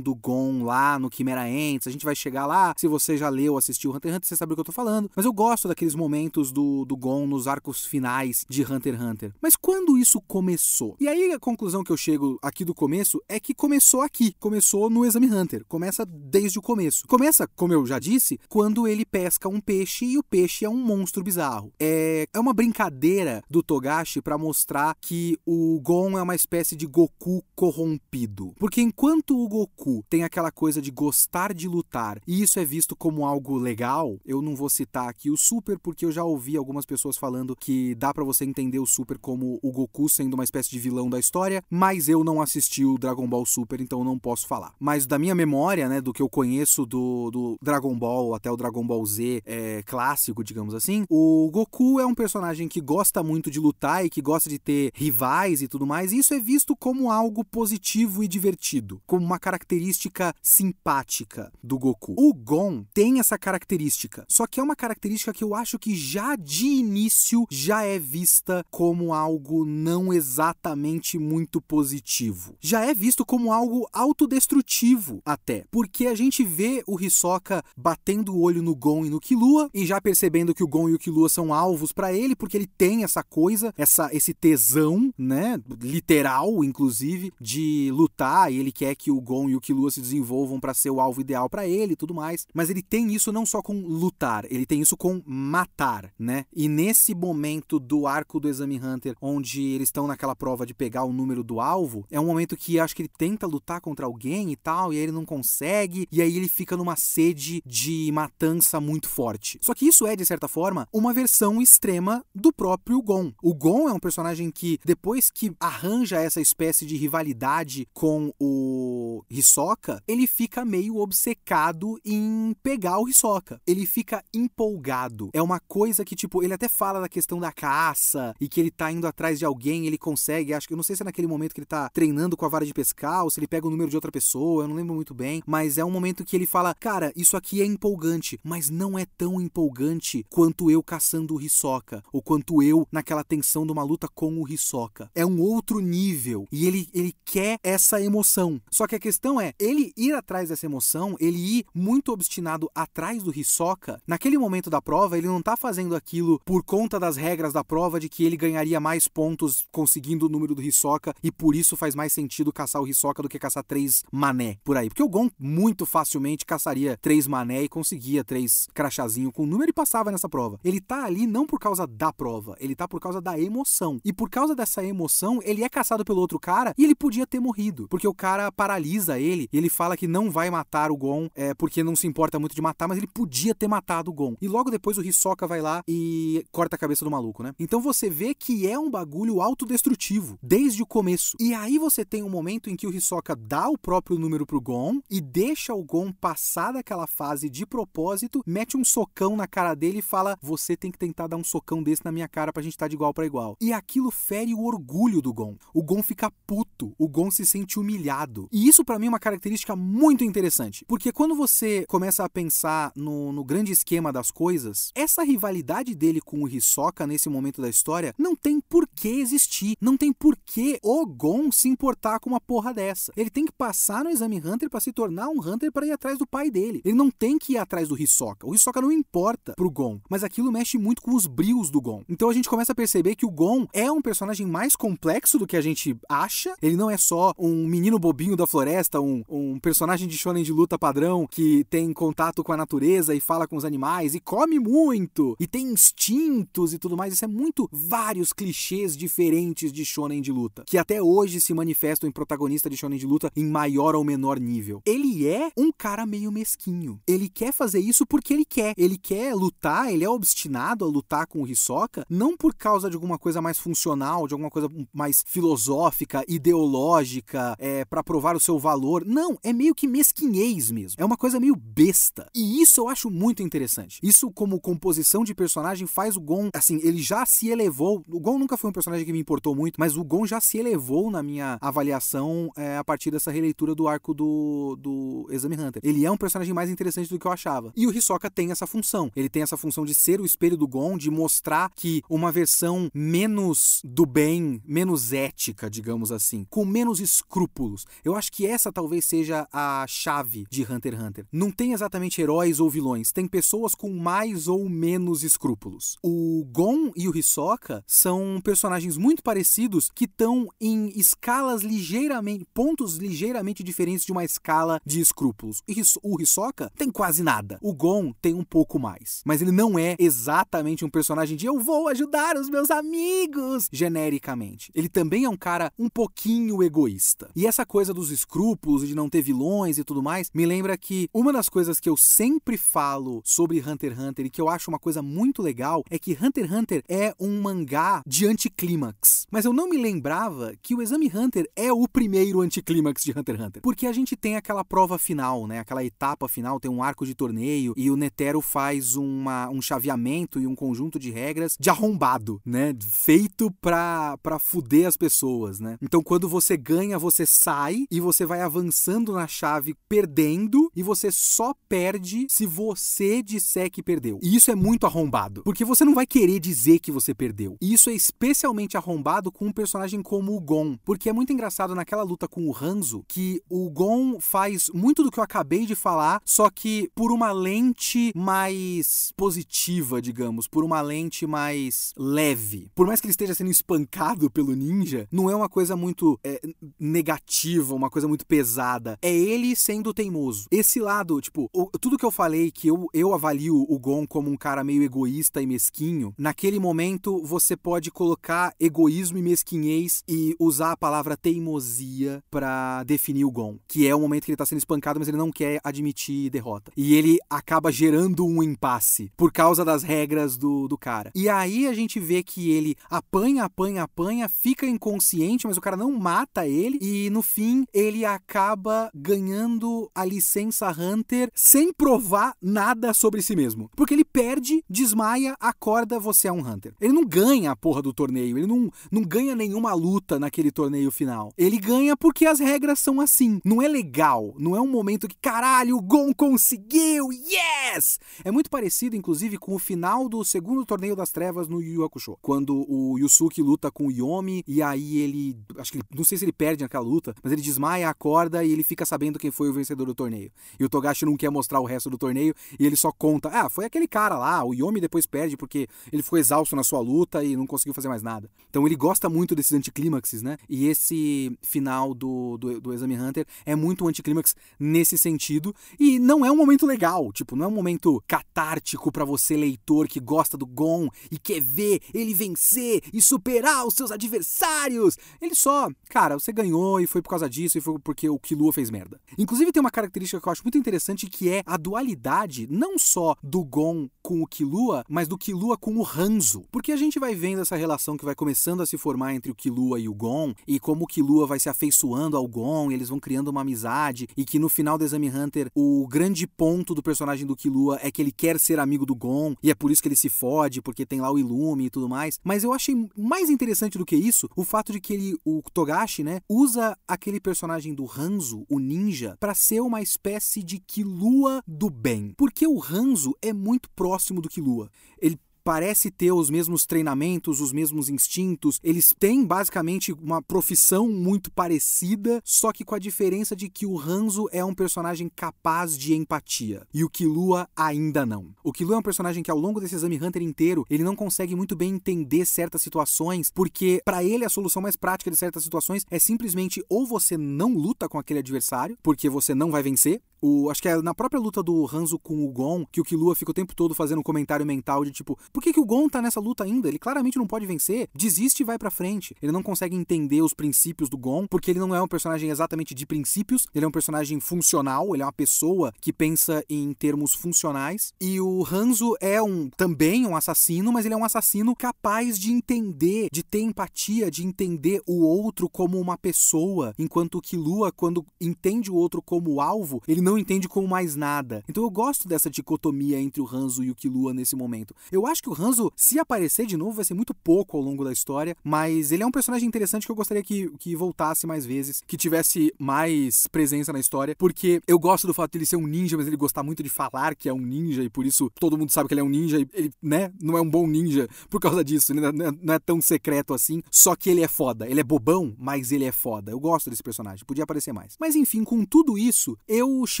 do Gon lá no Chimera Ants. A gente vai chegar lá. Se você já leu, assistiu Hunter x Hunter, você sabe o que eu tô falando. Mas eu gosto daqueles momentos do, do Gon nos arcos finais de Hunter x Hunter. Mas quando isso começou? E aí a conclusão que eu chego aqui do começo é que começou aqui. Começou no Exame Hunter. Começa desde o começo. Começa, como eu já disse, quando ele pesca um peixe e o peixe é um monstro bizarro. É, é uma brincadeira do Togashi para mostrar que o Gon é uma espécie de Goku corrompido. Porque enquanto o Goku tem aquela coisa de gostar de lutar e isso é visto como algo legal, eu não vou citar aqui o Super porque eu já ouvi algumas pessoas falando que dá para você entender o Super como o Goku sendo uma espécie de vilão da história, mas eu não assisti o Dragon Ball Super, então não posso falar. Mas da minha memória, né, do que eu conheço do, do Dragon Ball até o Dragon Ball Z é, clássico, digamos assim, o Goku é um personagem que gosta muito de lutar e que gosta de ter rivais e tudo mais, e isso é visto como algo positivo e divertido, como uma característica simpática do Goku. O Gon tem essa característica, só que é uma característica que eu acho que já de início já é vista como algo não exatamente muito positivo. Já é visto como algo autodestrutivo até, porque a gente vê o Hisoka batendo o olho no Gon e no Killua e já percebendo que o Gon e o Killua são alvos para ele, porque ele tem essa coisa, essa esse tesão, né, literal inclusive, de lutar, e ele quer que o Gon e o Killua se desenvolvam para ser o alvo ideal para ele e tudo mais. Mas ele tem isso não só com lutar, ele tem isso com matar, né? E nesse momento do arco do Exame Hunter, onde eles estão naquela prova de pegar o número do alvo, é um momento que acho que ele tenta lutar contra alguém e tal, e aí ele não consegue, e aí ele fica numa sede de matança muito forte. Só que isso é, de certa forma, uma versão extrema do próprio Gon. O Gon é um personagem que, depois que arranja essa espécie de rivalidade com o Hisoka, ele fica meio obcecado em pegar o Hisoka. Ele fica empolgado. É uma coisa que, tipo, ele até fala da questão da caça e que ele tá indo atrás de alguém, ele consegue. Acho que eu não sei se é naquele momento que ele tá treinando com a vara de pescar ou se ele pega o número de outra pessoa, eu não lembro muito bem. Mas é um momento que ele fala: Cara, isso aqui é empolgante, mas não é tão empolgante quanto eu caçando o Hisoka, ou quanto eu naquela tensão de uma luta com o Hisoka. É um outro nível e ele, ele quer essa emoção. Só que a questão é, ele ir atrás dessa emoção, ele ir muito obstinado atrás do Hisoka, naquele momento da prova, ele não tá fazendo aquilo por conta das regras da prova de que ele ganharia mais pontos conseguindo o número do Hisoka e por isso faz mais sentido caçar o Hisoka do que caçar três mané por aí. Porque o Gon muito facilmente caçaria três mané e conseguia três crachazinho com o número e passava nessa prova. Ele tá ali não por causa da prova, ele tá por causa da emoção. E por causa dessa emoção, ele é caçado pelo outro cara e ele podia ter morrido. Porque o cara paralisa ele e ele fala que não vai matar o Gon é, porque não se importa muito de matar, mas ele podia ter matado o Gon. E logo depois o Hisoka vai lá e corta a cabeça do maluco, né? Então você vê que é um bagulho autodestrutivo desde o começo. E aí você tem um momento em que o Hisoka dá o próprio número pro Gon e deixa o Gon passar daquela fase de propósito, mete um socão na cara dele e fala: Você tem que tentar dar um socão desse na minha cara pra gente estar tá de igual para igual. E aquilo fere o orgulho do Gon. O Gon fica puto, o Gon se sente humilhado. E E isso para mim é uma característica muito interessante, porque quando você começa a pensar no, no grande esquema das coisas, essa rivalidade dele com o Hisoka nesse momento da história não tem por que existir, não tem por que o Gon se importar com uma porra dessa. Ele tem que passar no Exame Hunter para se tornar um Hunter para ir atrás do pai dele. Ele não tem que ir atrás do Hisoka. O Hisoka não importa pro Gon, mas aquilo mexe muito com os brios do Gon. Então a gente começa a perceber que o Gon é um personagem mais complexo do que a gente acha. Ele não é só um menino bobinho da floresta, um, um personagem de shonen de luta padrão que tem contato com a natureza e fala com os animais e come muito e tem instintos e tudo mais. Isso é muito vários clichês diferentes de shonen de luta, que até hoje se manifestam em protagonista de shonen de luta em maior ou menor nível. Ele é um cara meio mesquinho. Ele quer fazer isso porque ele quer. Ele quer lutar, ele é obstinado a lutar com o Hisoka, não por causa de alguma coisa mais funcional, de alguma coisa mais filosófica, ideológica, é, para provar o seu valor. Não, é meio que mesquinhez mesmo. É uma coisa meio besta. E isso eu acho muito interessante. Isso, como composição de personagem, faz o Gon, assim, ele já se elevou. O Gon nunca foi um personagem que me importou muito, mas o Gon já se elevou na minha avaliação é, a partir dessa releitura do arco do, do Exame Hunter. Ele é um personagem mais interessante do que eu achava. E o Hisoka tem essa função. Ele tem essa função de ser o espelho do Gon, de mostrar que uma versão menos do bem, menos ética, digamos assim, com menos escrúpulos. Eu acho que essa talvez seja a chave de Hunter x Hunter. Não tem exatamente heróis ou vilões, tem pessoas com mais ou menos escrúpulos. O Gon e o Hisoka são personagens muito parecidos que estão em escalas ligeiramente, pontos ligeiramente diferentes de uma escala de escrúpulos. O Hisoka tem quase nada. O Gon tem um pouco mais. Mas ele não é exatamente um personagem de eu vou ajudar os meus amigos, genericamente. Ele também é um cara um pouquinho egoísta. E essa coisa dos escrúpulos, de não ter vilões e tudo mais, me lembra que uma das coisas que eu sempre falo sobre Hunter x Hunter e que eu acho uma coisa muito legal é que Hunter x Hunter é um mangá de anticlímax. Mas eu não me lembrava que o Exame Hunter é o primeiro anticlímax de Hunter x Hunter. Porque a gente tem aquela prova final, né? Aquela etapa final, tem um arco de torneio e o Netero faz uma, um chaveamento e um conjunto de regras de arrombado, né? Feito pra, pra fuder as pessoas, né? Então quando você ganha, você sai e você vai avançando na chave perdendo e você só perde se você disser que perdeu. E isso é muito arrombado, porque você não vai querer dizer que você perdeu. E isso é especialmente arrombado com um personagem como o Gon, porque é muito engraçado naquela luta com o Hanzo que o Gon faz muito do que eu acabei de falar, só que por uma lente mais positiva, digamos, por uma lente mais leve. Por mais que ele esteja sendo espancado pelo ninja, não é uma coisa muito é, negativa, uma coisa muito pesada. É ele sendo teimoso. Esse lado, tipo, o, tudo que eu falei que eu, eu avalio o Gon como um cara meio egoísta e mesquinho, naquele momento você pode colocar egoísmo e mesquinhez e usar a palavra teimosia para definir o Gon, que é o momento que ele tá sendo espancado, mas ele não quer admitir derrota. E ele acaba gerando um impasse por causa das regras do, do cara. E aí a gente vê que ele apanha, apanha, apanha, fica inconsciente, mas o cara não mata ele e no fim ele acaba ganhando a licença Hunter sem provar nada sobre si mesmo. Porque ele perde, desmaia, acorda, você é um Hunter. Ele não ganha a porra do torneio, ele não, não ganha nenhuma luta naquele torneio final. Ele ganha porque as regras são assim. Não é legal, não é um momento que caralho, o Gon conseguiu, yes! É muito parecido, inclusive, com o final do segundo torneio das trevas no Yu Hakusho. Quando o Yusuke luta com o Yomi e aí ele. Acho que ele, não sei se ele perde naquela luta, mas ele desmaia, acorda e ele fica sabendo quem foi o vencedor do torneio. E o Togashi não quer mostrar o resto do torneio e ele só conta: ah, foi aquele cara lá. O Yomi depois perde porque ele ficou exausto na sua luta e não conseguiu fazer mais nada. Então ele gosta muito desses anticlímaxes, né? E esse final do, do, do Exame Hunter é muito um anticlímax nesse sentido. E não é um momento legal, tipo, não é um momento catártico para você, leitor, que gosta do Gon e quer ver ele vencer e superar os seus adversários. Ele só, cara, você ganhou e foi por causa disso foi porque o Killua fez merda. Inclusive tem uma característica que eu acho muito interessante que é a dualidade não só do Gon com o Killua, mas do Killua com o Hanzo. Porque a gente vai vendo essa relação que vai começando a se formar entre o Killua e o Gon e como o Killua vai se afeiçoando ao Gon, eles vão criando uma amizade e que no final do Exame Hunter o grande ponto do personagem do Killua é que ele quer ser amigo do Gon e é por isso que ele se fode, porque tem lá o Ilume e tudo mais. Mas eu achei mais interessante do que isso o fato de que ele, o Togashi, né, usa aquele personagem personagem do Hanzo, o ninja, para ser uma espécie de Killua do bem. Porque o Hanzo é muito próximo do Killua. Ele parece ter os mesmos treinamentos, os mesmos instintos. Eles têm basicamente uma profissão muito parecida, só que com a diferença de que o Hanzo é um personagem capaz de empatia e o Killua ainda não. O Killua é um personagem que ao longo desse exame Hunter inteiro, ele não consegue muito bem entender certas situações, porque para ele a solução mais prática de certas situações é simplesmente ou você não luta com aquele adversário, porque você não vai vencer, o, acho que é na própria luta do Hanzo com o Gon que o Killua fica o tempo todo fazendo um comentário mental de tipo, por que, que o Gon tá nessa luta ainda? Ele claramente não pode vencer, desiste e vai pra frente. Ele não consegue entender os princípios do Gon, porque ele não é um personagem exatamente de princípios, ele é um personagem funcional, ele é uma pessoa que pensa em termos funcionais. E o Hanzo é um também um assassino, mas ele é um assassino capaz de entender, de ter empatia, de entender o outro como uma pessoa, enquanto o Killua, quando entende o outro como alvo, ele não não entende como mais nada. Então eu gosto dessa dicotomia entre o Hanzo e o Killua nesse momento. Eu acho que o Hanzo, se aparecer de novo, vai ser muito pouco ao longo da história, mas ele é um personagem interessante que eu gostaria que, que voltasse mais vezes, que tivesse mais presença na história, porque eu gosto do fato de ele ser um ninja, mas ele gostar muito de falar que é um ninja e por isso todo mundo sabe que ele é um ninja e ele, né, não é um bom ninja por causa disso, ele não é, não é tão secreto assim, só que ele é foda. Ele é bobão, mas ele é foda. Eu gosto desse personagem, podia aparecer mais. Mas enfim, com tudo isso, eu chego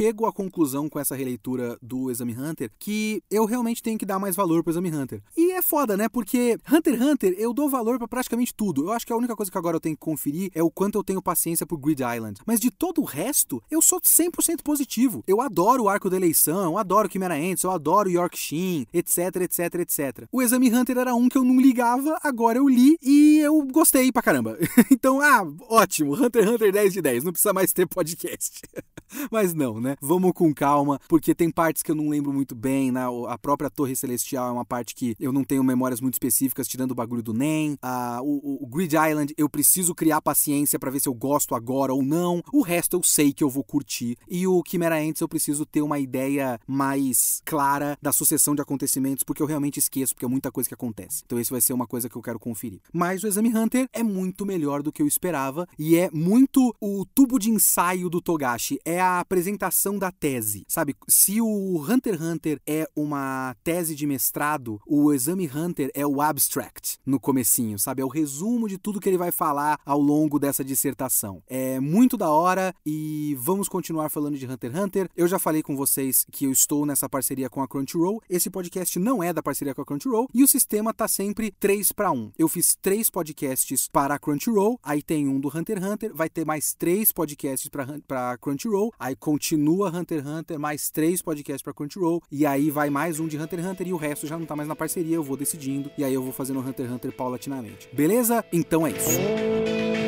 à conclusão com essa releitura do Exame Hunter que eu realmente tenho que dar mais valor pro Exame Hunter. E é foda, né? Porque Hunter x Hunter eu dou valor para praticamente tudo. Eu acho que a única coisa que agora eu tenho que conferir é o quanto eu tenho paciência pro Grid Island. Mas de todo o resto, eu sou 100% positivo. Eu adoro o arco da eleição, eu adoro Chimera Ants, eu adoro York Shin, etc, etc, etc. O Exame Hunter era um que eu não ligava, agora eu li e eu gostei pra caramba. então, ah, ótimo, Hunter x Hunter 10 de 10, não precisa mais ter podcast. Mas não, né? Vamos com calma, porque tem partes que eu não lembro muito bem, né? A própria Torre Celestial é uma parte que eu não tenho memórias muito específicas, tirando o bagulho do NEM. Ah, o, o, Grid Island, eu preciso criar paciência para ver se eu gosto agora ou não. O resto eu sei que eu vou curtir. E o Chimera Ants eu preciso ter uma ideia mais clara da sucessão de acontecimentos, porque eu realmente esqueço, porque é muita coisa que acontece. Então esse vai ser uma coisa que eu quero conferir. Mas o Exame Hunter é muito melhor do que eu esperava e é muito o tubo de ensaio do Togashi. É a apresentação da tese, sabe? Se o Hunter x Hunter é uma tese de mestrado, o Exame Hunter é o abstract no comecinho, sabe? É o resumo de tudo que ele vai falar ao longo dessa dissertação. É muito da hora e vamos continuar falando de Hunter x Hunter. Eu já falei com vocês que eu estou nessa parceria com a Crunchyroll. Esse podcast não é da parceria com a Crunchyroll e o sistema tá sempre 3 para 1. Eu fiz três podcasts para a Crunchyroll, aí tem um do Hunter x Hunter, vai ter mais três podcasts para Crunchyroll, aí continua Hunter x Hunter, mais três podcasts para Crunchyroll, e aí vai mais um de Hunter x Hunter e o resto já não tá mais na parceria, eu vou decidindo, e aí eu vou fazendo Hunter x Hunter paulatinamente. Beleza? Então é isso.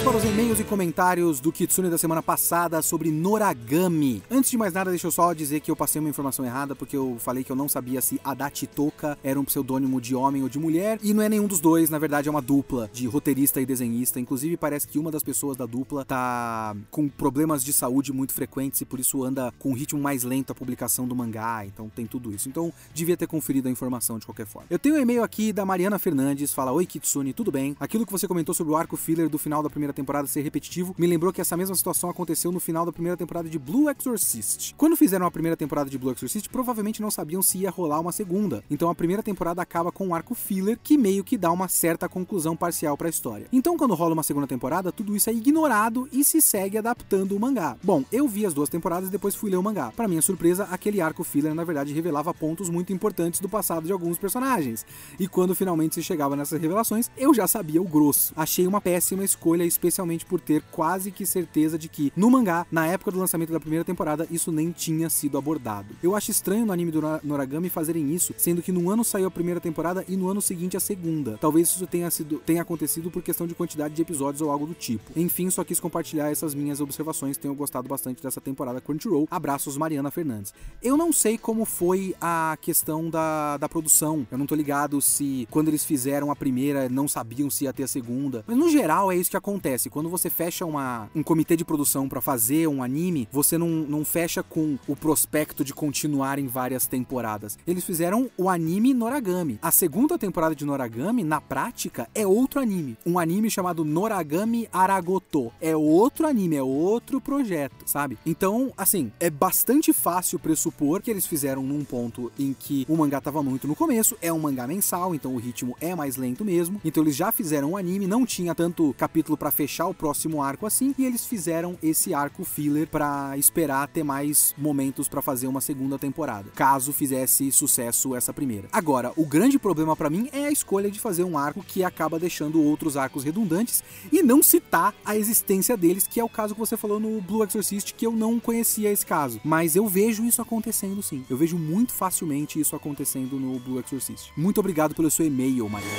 Vamos para os e-mails e comentários do Kitsune da semana passada sobre Noragami. Antes de mais nada, deixa eu só dizer que eu passei uma informação errada, porque eu falei que eu não sabia se Adachi Toka era um pseudônimo de homem ou de mulher, e não é nenhum dos dois, na verdade é uma dupla de roteirista e desenhista. Inclusive, parece que uma das pessoas da dupla tá com problemas de saúde muito frequentes e por isso anda com um ritmo mais lento a publicação do mangá, então tem tudo isso. Então, devia ter conferido a informação de qualquer forma. Eu tenho um e-mail aqui da Mariana Fernandes, fala: Oi Kitsune, tudo bem? Aquilo que você comentou sobre o arco filler do final da primeira temporada ser repetitivo, me lembrou que essa mesma situação aconteceu no final da primeira temporada de Blue Exorcist. Quando fizeram a primeira temporada de Blue Exorcist, provavelmente não sabiam se ia rolar uma segunda. Então a primeira temporada acaba com um arco filler que meio que dá uma certa conclusão parcial para a história. Então quando rola uma segunda temporada, tudo isso é ignorado e se segue adaptando o mangá. Bom, eu vi as duas temporadas e depois fui ler o mangá. Para minha surpresa, aquele arco filler na verdade revelava pontos muito importantes do passado de alguns personagens. E quando finalmente se chegava nessas revelações, eu já sabia o grosso. Achei uma péssima escolha, especialmente por ter quase que certeza de que, no mangá, na época do lançamento da primeira temporada, isso nem tinha sido abordado. Eu acho estranho no anime do Noragami fazerem isso, sendo que no ano saiu a primeira temporada e no ano seguinte a segunda. Talvez isso tenha, sido, tenha acontecido por questão de quantidade de episódios ou algo do tipo. Enfim, só quis compartilhar essas minhas observações, tenho gostado bastante dessa temporada Crunchyroll. Abraços, Mariana Fernandes. Eu não sei como foi a questão da, da produção, eu não tô ligado se quando eles fizeram a primeira não sabiam se ia ter a segunda, mas no geral é isso que acontece acontece? Quando você fecha uma, um comitê de produção para fazer um anime, você não, não fecha com o prospecto de continuar em várias temporadas. Eles fizeram o anime Noragami. A segunda temporada de Noragami, na prática, é outro anime. Um anime chamado Noragami Aragoto. É outro anime, é outro projeto, sabe? Então, assim, é bastante fácil pressupor que eles fizeram num ponto em que o mangá tava muito no começo, é um mangá mensal, então o ritmo é mais lento mesmo. Então eles já fizeram o anime, não tinha tanto capítulo para fechar o próximo arco assim, e eles fizeram esse arco filler para esperar ter mais momentos para fazer uma segunda temporada, caso fizesse sucesso essa primeira. Agora, o grande problema para mim é a escolha de fazer um arco que acaba deixando outros arcos redundantes e não citar a existência deles, que é o caso que você falou no Blue Exorcist, que eu não conhecia esse caso, mas eu vejo isso acontecendo sim. Eu vejo muito facilmente isso acontecendo no Blue Exorcist. Muito obrigado pelo seu e-mail, Maria.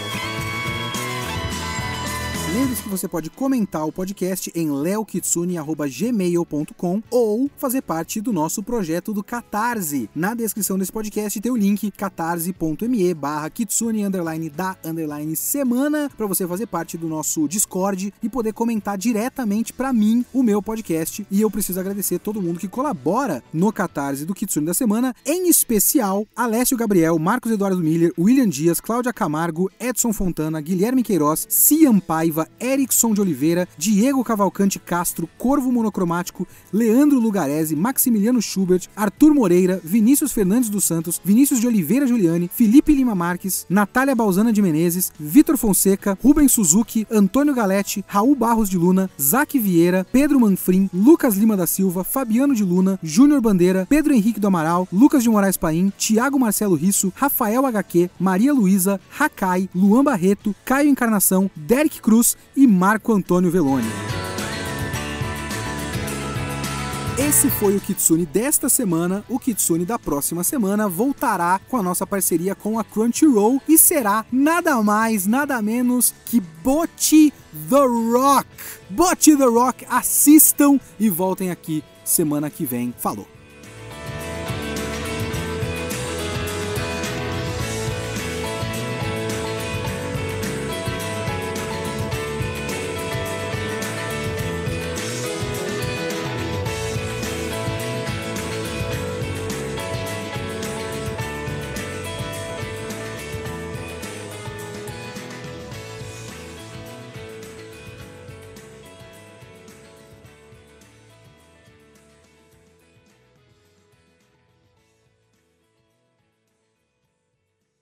Lembre-se que você pode comentar o podcast em leokitsune.gmail.com ou fazer parte do nosso projeto do Catarse. Na descrição desse podcast tem o link catarse.me barra kitsune underline da underline semana para você fazer parte do nosso Discord e poder comentar diretamente para mim o meu podcast. E eu preciso agradecer todo mundo que colabora no Catarse do Kitsune da semana, em especial Alessio Gabriel, Marcos Eduardo Miller, William Dias, Cláudia Camargo, Edson Fontana, Guilherme Queiroz, Cian Paiva, Erickson de Oliveira, Diego Cavalcante Castro, Corvo Monocromático, Leandro Lugarese, Maximiliano Schubert, Arthur Moreira, Vinícius Fernandes dos Santos, Vinícius de Oliveira Giuliani, Felipe Lima Marques, Natália Balzana de Menezes, Vitor Fonseca, Rubens Suzuki, Antônio Galete, Raul Barros de Luna, Zac Vieira, Pedro Manfrim, Lucas Lima da Silva, Fabiano de Luna, Júnior Bandeira, Pedro Henrique do Amaral, Lucas de Moraes Paim, Tiago Marcelo Risso, Rafael HQ, Maria Luísa, Hakai, Luan Barreto, Caio Encarnação, Derek Cruz, e Marco Antônio Veloni. Esse foi o Kitsune desta semana. O Kitsune da próxima semana voltará com a nossa parceria com a Crunchyroll e será nada mais, nada menos que Bot The Rock. Bot The Rock, assistam e voltem aqui semana que vem. Falou!